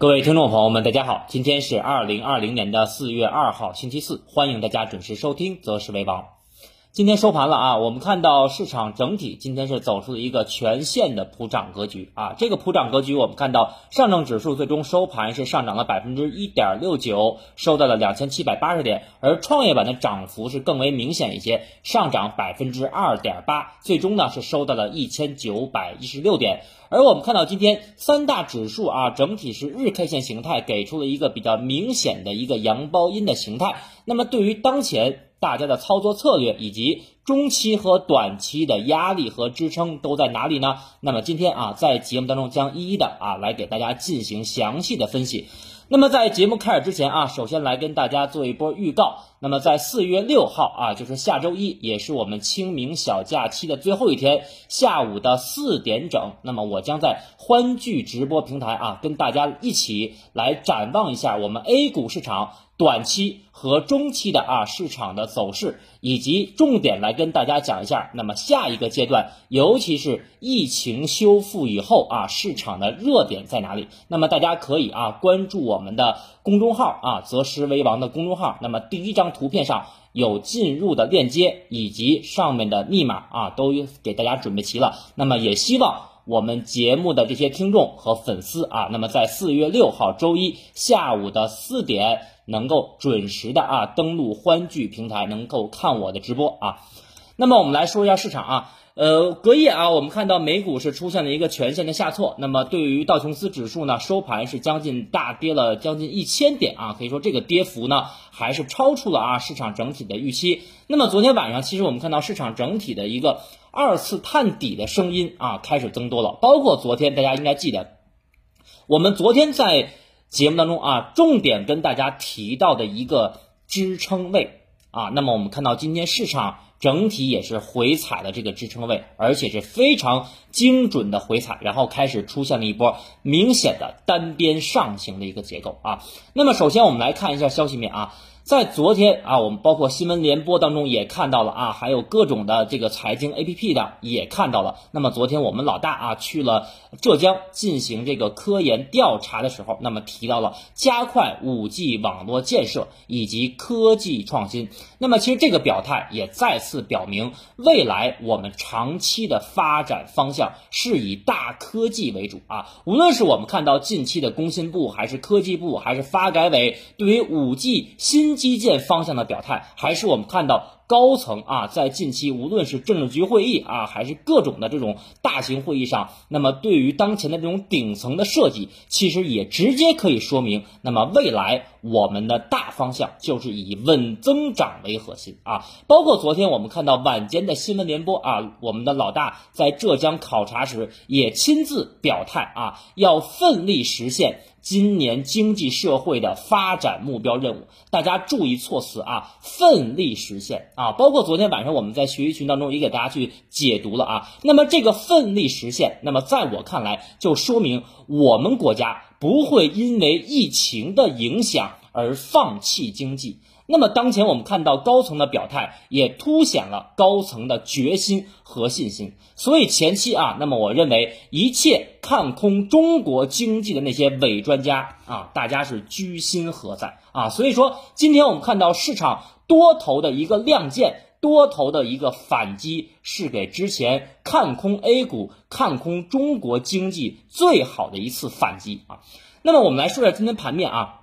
各位听众朋友们，大家好，今天是二零二零年的四月二号，星期四，欢迎大家准时收听《择时为王》。今天收盘了啊，我们看到市场整体今天是走出了一个全线的普涨格局啊。这个普涨格局，我们看到上证指数最终收盘是上涨了百分之一点六九，收到了两千七百八十点，而创业板的涨幅是更为明显一些，上涨百分之二点八，最终呢是收到了一千九百一十六点。而我们看到今天三大指数啊，整体是日 K 线形态给出了一个比较明显的一个阳包阴的形态。那么对于当前。大家的操作策略以及中期和短期的压力和支撑都在哪里呢？那么今天啊，在节目当中将一一的啊来给大家进行详细的分析。那么在节目开始之前啊，首先来跟大家做一波预告。那么在四月六号啊，就是下周一，也是我们清明小假期的最后一天，下午的四点整，那么我将在欢聚直播平台啊，跟大家一起来展望一下我们 A 股市场。短期和中期的啊市场的走势，以及重点来跟大家讲一下。那么下一个阶段，尤其是疫情修复以后啊，市场的热点在哪里？那么大家可以啊关注我们的公众号啊“择时为王”的公众号。那么第一张图片上有进入的链接以及上面的密码啊，都给大家准备齐了。那么也希望我们节目的这些听众和粉丝啊，那么在四月六号周一下午的四点。能够准时的啊登录欢聚平台，能够看我的直播啊。那么我们来说一下市场啊，呃，隔夜啊，我们看到美股是出现了一个全线的下挫。那么对于道琼斯指数呢，收盘是将近大跌了将近一千点啊，可以说这个跌幅呢还是超出了啊市场整体的预期。那么昨天晚上，其实我们看到市场整体的一个二次探底的声音啊开始增多了，包括昨天大家应该记得，我们昨天在。节目当中啊，重点跟大家提到的一个支撑位啊，那么我们看到今天市场整体也是回踩了这个支撑位，而且是非常精准的回踩，然后开始出现了一波明显的单边上行的一个结构啊。那么首先我们来看一下消息面啊。在昨天啊，我们包括新闻联播当中也看到了啊，还有各种的这个财经 A P P 的也看到了。那么昨天我们老大啊去了浙江进行这个科研调查的时候，那么提到了加快五 G 网络建设以及科技创新。那么其实这个表态也再次表明，未来我们长期的发展方向是以大科技为主啊。无论是我们看到近期的工信部，还是科技部，还是发改委对于五 G 新基建方向的表态，还是我们看到。高层啊，在近期无论是政治局会议啊，还是各种的这种大型会议上，那么对于当前的这种顶层的设计，其实也直接可以说明，那么未来我们的大方向就是以稳增长为核心啊。包括昨天我们看到晚间的新闻联播啊，我们的老大在浙江考察时也亲自表态啊，要奋力实现。今年经济社会的发展目标任务，大家注意措辞啊，奋力实现啊，包括昨天晚上我们在学习群当中也给大家去解读了啊。那么这个奋力实现，那么在我看来，就说明我们国家不会因为疫情的影响而放弃经济。那么当前我们看到高层的表态，也凸显了高层的决心和信心。所以前期啊，那么我认为一切看空中国经济的那些伪专家啊，大家是居心何在啊？所以说今天我们看到市场多头的一个亮剑，多头的一个反击，是给之前看空 A 股、看空中国经济最好的一次反击啊。那么我们来说一下今天盘面啊。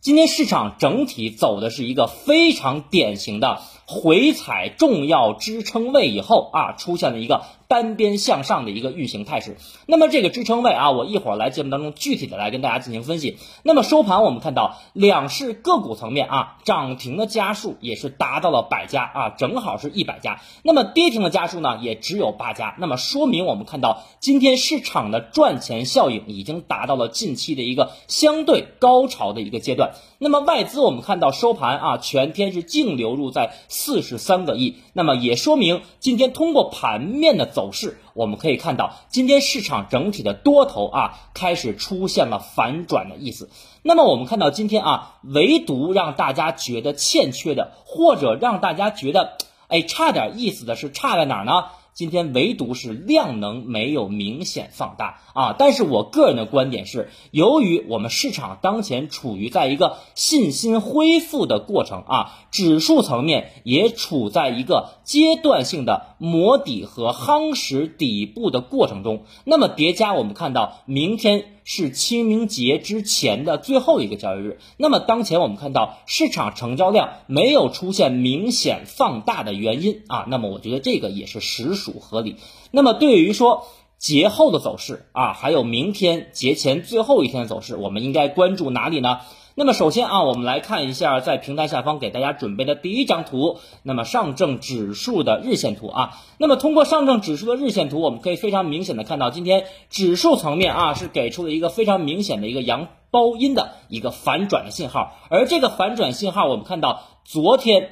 今天市场整体走的是一个非常典型的回踩重要支撑位以后啊，出现了一个。单边向上的一个运行态势，那么这个支撑位啊，我一会儿来节目当中具体的来跟大家进行分析。那么收盘我们看到两市个股层面啊，涨停的家数也是达到了百家啊，正好是一百家。那么跌停的家数呢，也只有八家。那么说明我们看到今天市场的赚钱效应已经达到了近期的一个相对高潮的一个阶段。那么外资我们看到收盘啊，全天是净流入在四十三个亿，那么也说明今天通过盘面的走。势，我们可以看到，今天市场整体的多头啊，开始出现了反转的意思。那么我们看到今天啊，唯独让大家觉得欠缺的，或者让大家觉得哎差点意思的是差在哪儿呢？今天唯独是量能没有明显放大啊。但是我个人的观点是，由于我们市场当前处于在一个信心恢复的过程啊，指数层面也处在一个阶段性的磨底和夯实底部的过程中。那么叠加我们看到，明天是清明节之前的最后一个交易日。那么当前我们看到市场成交量没有出现明显放大的原因啊，那么我觉得这个也是实属合理。那么对于说节后的走势啊，还有明天节前最后一天的走势，我们应该关注哪里呢？那么首先啊，我们来看一下在平台下方给大家准备的第一张图，那么上证指数的日线图啊。那么通过上证指数的日线图，我们可以非常明显的看到，今天指数层面啊是给出了一个非常明显的一个阳包阴的一个反转的信号，而这个反转信号，我们看到昨天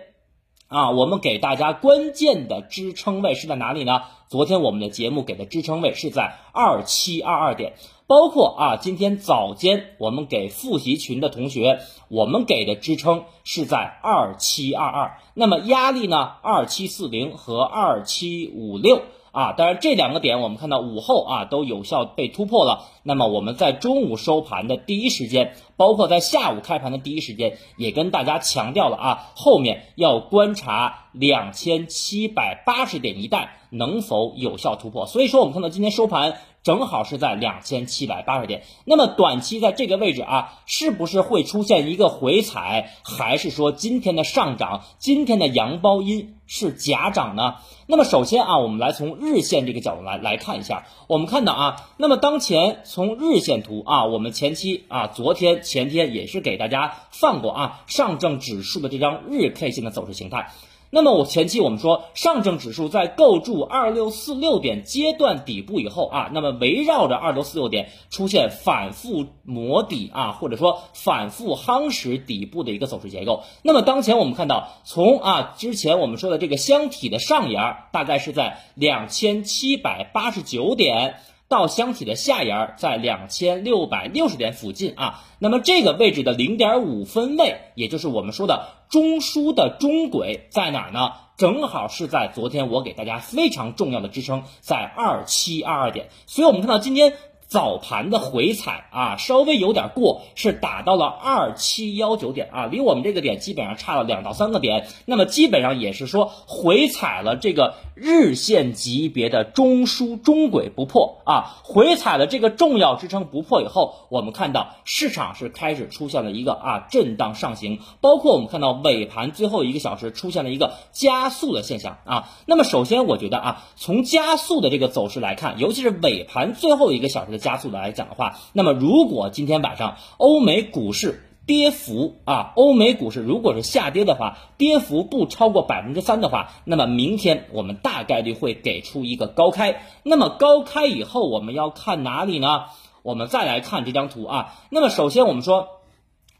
啊，我们给大家关键的支撑位是在哪里呢？昨天我们的节目给的支撑位是在二七二二点。包括啊，今天早间我们给复习群的同学，我们给的支撑是在二七二二，那么压力呢，二七四零和二七五六。啊，当然这两个点我们看到午后啊都有效被突破了。那么我们在中午收盘的第一时间，包括在下午开盘的第一时间，也跟大家强调了啊，后面要观察两千七百八十点一带能否有效突破。所以说我们看到今天收盘正好是在两千七百八十点。那么短期在这个位置啊，是不是会出现一个回踩，还是说今天的上涨，今天的阳包阴？是假涨呢？那么首先啊，我们来从日线这个角度来来看一下。我们看到啊，那么当前从日线图啊，我们前期啊，昨天前天也是给大家放过啊，上证指数的这张日 K 线的走势形态。那么我前期我们说上证指数在构筑二六四六点阶段底部以后啊，那么围绕着二六四六点出现反复磨底啊，或者说反复夯实底部的一个走势结构。那么当前我们看到，从啊之前我们说的这个箱体的上沿大概是在两千七百八十九点。到箱体的下沿儿在两千六百六十点附近啊，那么这个位置的零点五分位，也就是我们说的中枢的中轨在哪儿呢？正好是在昨天我给大家非常重要的支撑，在二七二二点，所以我们看到今天。早盘的回踩啊，稍微有点过，是打到了二七幺九点啊，离我们这个点基本上差了两到三个点。那么基本上也是说回踩了这个日线级别的中枢中轨不破啊，回踩了这个重要支撑不破以后，我们看到市场是开始出现了一个啊震荡上行，包括我们看到尾盘最后一个小时出现了一个加速的现象啊。那么首先我觉得啊，从加速的这个走势来看，尤其是尾盘最后一个小时的。加速的来讲的话，那么如果今天晚上欧美股市跌幅啊，欧美股市如果是下跌的话，跌幅不超过百分之三的话，那么明天我们大概率会给出一个高开。那么高开以后，我们要看哪里呢？我们再来看这张图啊。那么首先我们说。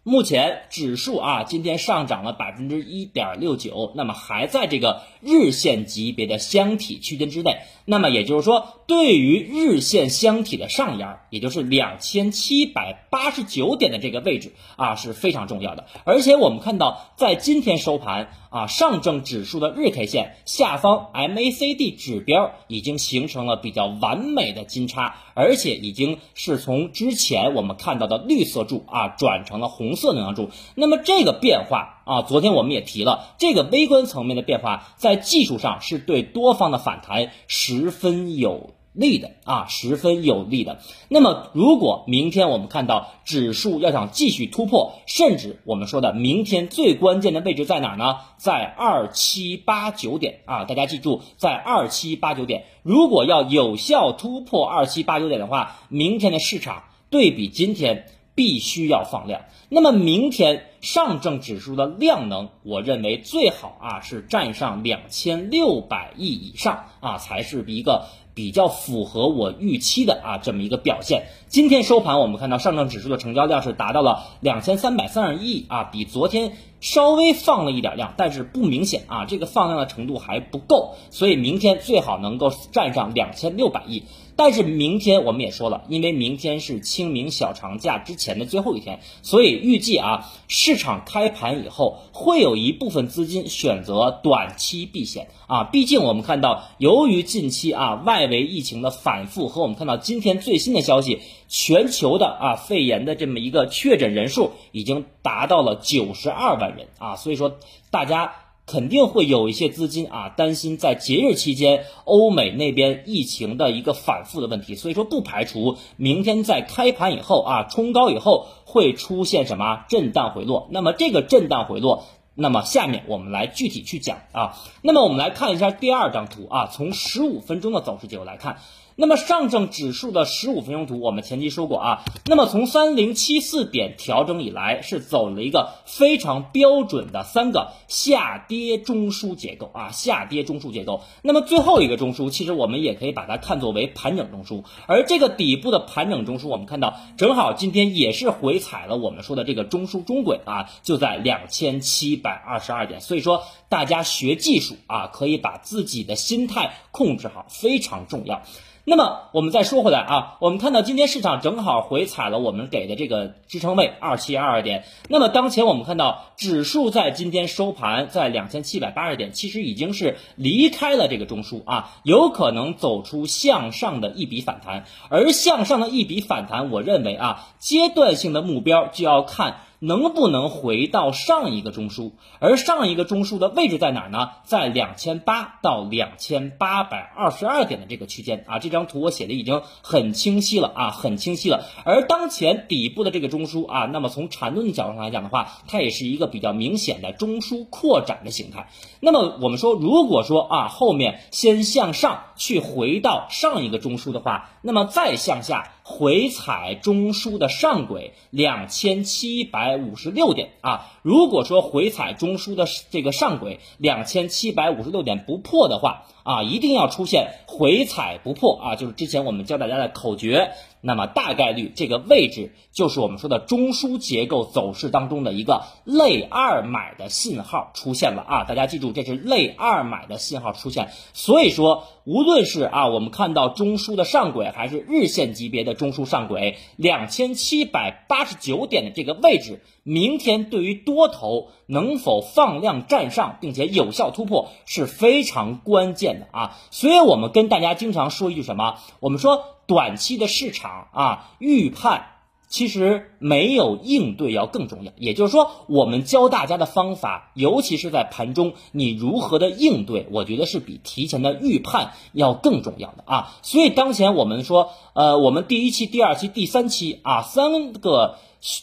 目前指数啊，今天上涨了百分之一点六九，那么还在这个日线级别的箱体区间之内。那么也就是说，对于日线箱体的上沿，也就是两千七百八十九点的这个位置啊，是非常重要的。而且我们看到，在今天收盘啊，上证指数的日 K 线下方 MACD 指标已经形成了比较完美的金叉，而且已经是从之前我们看到的绿色柱啊，转成了红。色能量柱，那么这个变化啊，昨天我们也提了，这个微观层面的变化，在技术上是对多方的反弹十分有利的啊，十分有利的。那么如果明天我们看到指数要想继续突破，甚至我们说的明天最关键的位置在哪呢？在二七八九点啊，大家记住，在二七八九点，如果要有效突破二七八九点的话，明天的市场对比今天。必须要放量，那么明天上证指数的量能，我认为最好啊是站上两千六百亿以上啊，才是一个比较符合我预期的啊这么一个表现。今天收盘，我们看到上证指数的成交量是达到了两千三百三十亿啊，比昨天稍微放了一点量，但是不明显啊，这个放量的程度还不够，所以明天最好能够站上两千六百亿。但是明天我们也说了，因为明天是清明小长假之前的最后一天，所以预计啊，市场开盘以后会有一部分资金选择短期避险啊。毕竟我们看到，由于近期啊外围疫情的反复和我们看到今天最新的消息，全球的啊肺炎的这么一个确诊人数已经达到了九十二万人啊，所以说大家。肯定会有一些资金啊，担心在节日期间欧美那边疫情的一个反复的问题，所以说不排除明天在开盘以后啊，冲高以后会出现什么震荡回落。那么这个震荡回落，那么下面我们来具体去讲啊。那么我们来看一下第二张图啊，从十五分钟的走势结构来看。那么上证指数的十五分钟图，我们前期说过啊。那么从三零七四点调整以来，是走了一个非常标准的三个下跌中枢结构啊，下跌中枢结构。那么最后一个中枢，其实我们也可以把它看作为盘整中枢。而这个底部的盘整中枢，我们看到正好今天也是回踩了我们说的这个中枢中轨啊，就在两千七百二十二点。所以说大家学技术啊，可以把自己的心态控制好，非常重要。那么我们再说回来啊，我们看到今天市场正好回踩了我们给的这个支撑位二七二二点。那么当前我们看到指数在今天收盘在两千七百八十点，其实已经是离开了这个中枢啊，有可能走出向上的一笔反弹。而向上的一笔反弹，我认为啊，阶段性的目标就要看。能不能回到上一个中枢？而上一个中枢的位置在哪儿呢？在两千八到两千八百二十二点的这个区间啊。这张图我写的已经很清晰了啊，很清晰了。而当前底部的这个中枢啊，那么从缠论的角度上来讲的话，它也是一个比较明显的中枢扩展的形态。那么我们说，如果说啊后面先向上去回到上一个中枢的话，那么再向下。回踩中枢的上轨两千七百五十六点啊，如果说回踩中枢的这个上轨两千七百五十六点不破的话啊，一定要出现回踩不破啊，就是之前我们教大家的口诀。那么大概率这个位置就是我们说的中枢结构走势当中的一个类二买的信号出现了啊！大家记住，这是类二买的信号出现。所以说，无论是啊我们看到中枢的上轨，还是日线级别的中枢上轨，两千七百八十九点的这个位置，明天对于多头能否放量站上，并且有效突破是非常关键的啊！所以我们跟大家经常说一句什么？我们说。短期的市场啊，预判其实没有应对要更重要。也就是说，我们教大家的方法，尤其是在盘中，你如何的应对，我觉得是比提前的预判要更重要的啊。所以当前我们说，呃，我们第一期、第二期、第三期啊，三个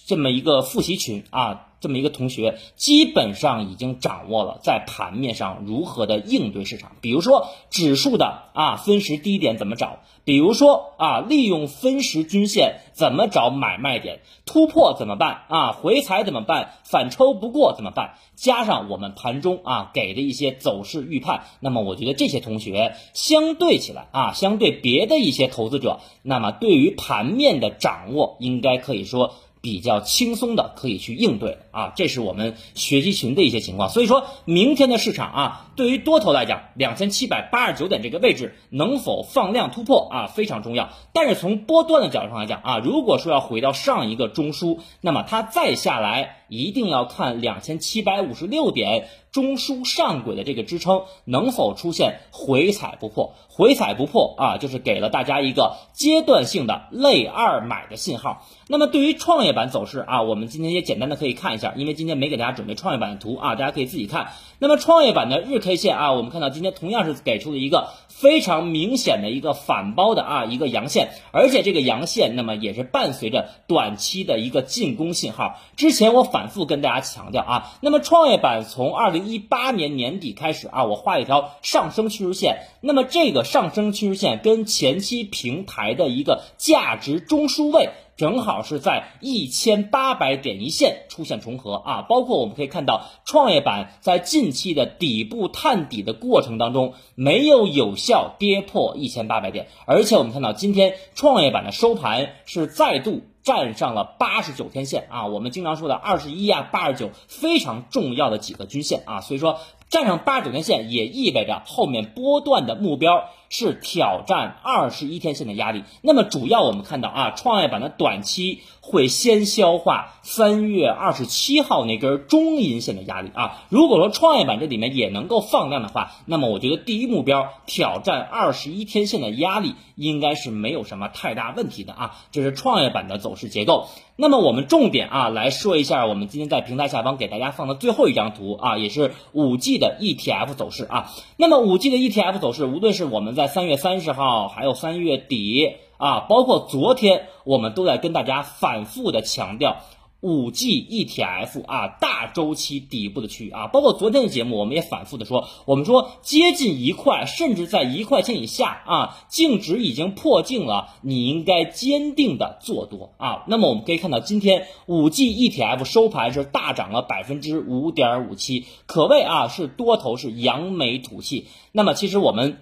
这么一个复习群啊。这么一个同学，基本上已经掌握了在盘面上如何的应对市场。比如说指数的啊分时低点怎么找？比如说啊利用分时均线怎么找买卖点？突破怎么办？啊回踩怎么办？反抽不过怎么办？加上我们盘中啊给的一些走势预判，那么我觉得这些同学相对起来啊，相对别的一些投资者，那么对于盘面的掌握，应该可以说。比较轻松的可以去应对啊，这是我们学习群的一些情况。所以说明天的市场啊，对于多头来讲，两千七百八十九点这个位置能否放量突破啊，非常重要。但是从波段的角度上来讲啊，如果说要回到上一个中枢，那么它再下来一定要看两千七百五十六点。中枢上轨的这个支撑能否出现回踩不破？回踩不破啊，就是给了大家一个阶段性的类二买的信号。那么对于创业板走势啊，我们今天也简单的可以看一下，因为今天没给大家准备创业板的图啊，大家可以自己看。那么创业板的日 K 线啊，我们看到今天同样是给出了一个非常明显的一个反包的啊一个阳线，而且这个阳线那么也是伴随着短期的一个进攻信号。之前我反复跟大家强调啊，那么创业板从二零一八年年底开始啊，我画一条上升趋势线。那么这个上升趋势线跟前期平台的一个价值中枢位，正好是在一千八百点一线出现重合啊。包括我们可以看到，创业板在近期的底部探底的过程当中，没有有效跌破一千八百点，而且我们看到今天创业板的收盘是再度。站上了八十九天线啊，我们经常说的二十一啊、八十九非常重要的几个均线啊，所以说站上八十九天线也意味着后面波段的目标是挑战二十一天线的压力。那么主要我们看到啊，创业板的短期会先消化三月二十七号那根中阴线的压力啊。如果说创业板这里面也能够放量的话，那么我觉得第一目标挑战二十一天线的压力应该是没有什么太大问题的啊。这是创业板的走势结构。那么我们重点啊来说一下，我们今天在平台下方给大家放的最后一张图啊，也是五 G 的 ETF 走势啊。那么五 G 的 ETF 走势，无论是我们在三月三十号，还有三月底啊，包括昨天，我们都在跟大家反复的强调。五 G ETF 啊，大周期底部的区域啊，包括昨天的节目，我们也反复的说，我们说接近一块，甚至在一块钱以下啊，净值已经破净了，你应该坚定的做多啊。那么我们可以看到，今天五 G ETF 收盘是大涨了百分之五点五七，可谓啊是多头是扬眉吐气。那么其实我们。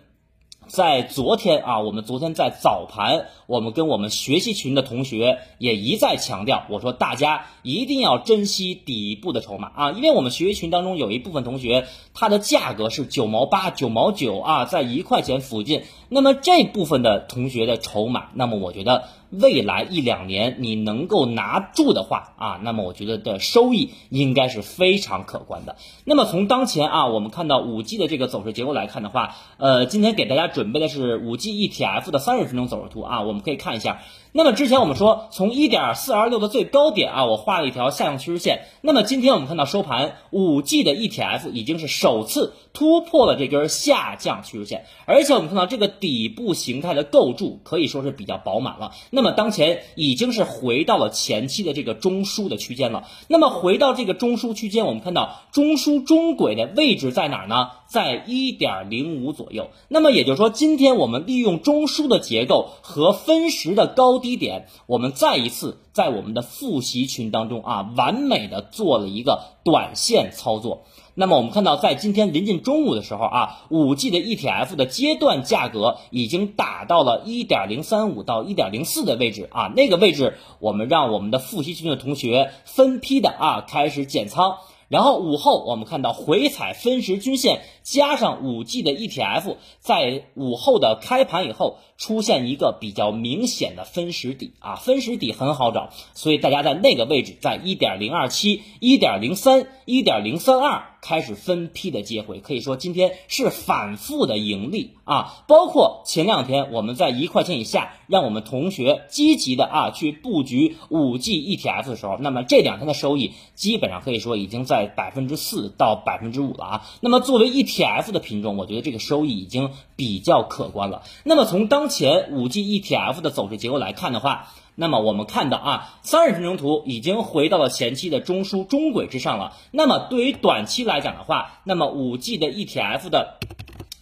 在昨天啊，我们昨天在早盘，我们跟我们学习群的同学也一再强调，我说大家一定要珍惜底部的筹码啊，因为我们学习群当中有一部分同学，他的价格是九毛八、九毛九啊，在一块钱附近，那么这部分的同学的筹码，那么我觉得。未来一两年你能够拿住的话啊，那么我觉得的收益应该是非常可观的。那么从当前啊，我们看到五 G 的这个走势结构来看的话，呃，今天给大家准备的是五 G ETF 的三十分钟走势图啊，我们可以看一下。那么之前我们说，从一点四二六的最高点啊，我画了一条下降趋势线。那么今天我们看到收盘，五 G 的 ETF 已经是首次突破了这根下降趋势线，而且我们看到这个底部形态的构筑可以说是比较饱满了。那么当前已经是回到了前期的这个中枢的区间了。那么回到这个中枢区间，我们看到中枢中轨的位置在哪儿呢？在一点零五左右，那么也就是说，今天我们利用中枢的结构和分时的高低点，我们再一次在我们的复习群当中啊，完美的做了一个短线操作。那么我们看到，在今天临近中午的时候啊，五 G 的 ETF 的阶段价格已经打到了一点零三五到一点零四的位置啊，那个位置我们让我们的复习群的同学分批的啊开始减仓。然后午后，我们看到回踩分时均线，加上五 G 的 ETF，在午后的开盘以后，出现一个比较明显的分时底啊，分时底很好找，所以大家在那个位置，在一点零二七、一点零三、一点零三二。开始分批的接回，可以说今天是反复的盈利啊！包括前两天我们在一块钱以下，让我们同学积极的啊去布局五 G ETF 的时候，那么这两天的收益基本上可以说已经在百分之四到百分之五了啊！那么作为 ET T F 的品种，我觉得这个收益已经比较可观了。那么从当前五 G ETF 的走势结构来看的话，那么我们看到啊，三十分钟图已经回到了前期的中枢中轨之上了。那么对于短期来讲的话，那么五 G 的 ETF 的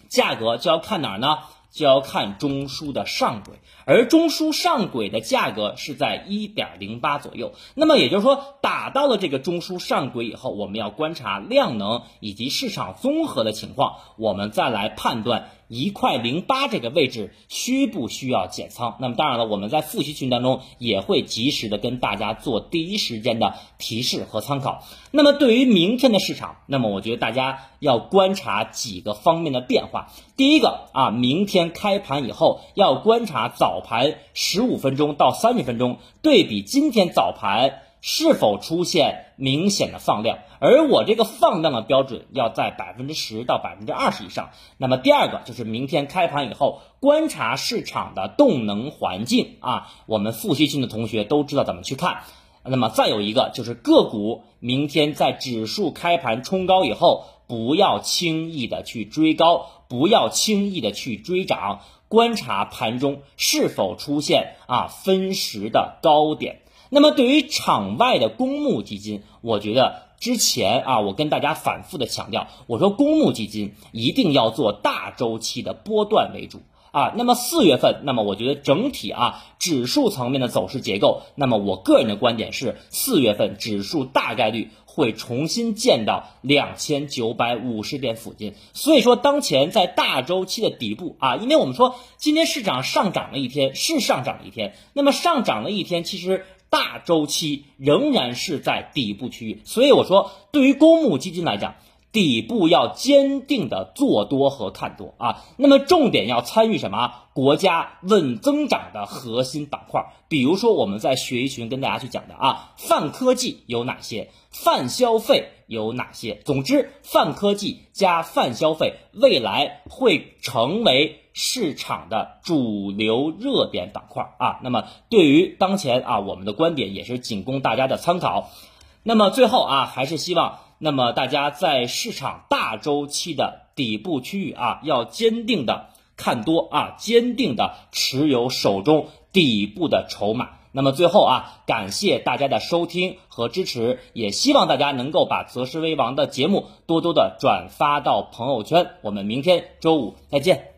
价格就要看哪儿呢？就要看中枢的上轨，而中枢上轨的价格是在一点零八左右。那么也就是说，打到了这个中枢上轨以后，我们要观察量能以及市场综合的情况，我们再来判断。一块零八这个位置需不需要减仓？那么当然了，我们在复习群当中也会及时的跟大家做第一时间的提示和参考。那么对于明天的市场，那么我觉得大家要观察几个方面的变化。第一个啊，明天开盘以后要观察早盘十五分钟到三十分钟对比今天早盘。是否出现明显的放量？而我这个放量的标准要在百分之十到百分之二十以上。那么第二个就是明天开盘以后观察市场的动能环境啊，我们复习性的同学都知道怎么去看。那么再有一个就是个股，明天在指数开盘冲高以后，不要轻易的去追高，不要轻易的去追涨，观察盘中是否出现啊分时的高点。那么对于场外的公募基金，我觉得之前啊，我跟大家反复的强调，我说公募基金一定要做大周期的波段为主啊。那么四月份，那么我觉得整体啊指数层面的走势结构，那么我个人的观点是，四月份指数大概率会重新见到两千九百五十点附近。所以说，当前在大周期的底部啊，因为我们说今天市场上涨了一天，是上涨了一天，那么上涨了一天，其实。大周期仍然是在底部区域，所以我说，对于公募基金来讲，底部要坚定的做多和看多啊。那么重点要参与什么？国家稳增长的核心板块，比如说我们在学习群跟大家去讲的啊，泛科技有哪些？泛消费有哪些？总之，泛科技加泛消费，未来会成为。市场的主流热点板块啊，那么对于当前啊，我们的观点也是仅供大家的参考。那么最后啊，还是希望那么大家在市场大周期的底部区域啊，要坚定的看多啊，坚定的持有手中底部的筹码。那么最后啊，感谢大家的收听和支持，也希望大家能够把择时为王的节目多多的转发到朋友圈。我们明天周五再见。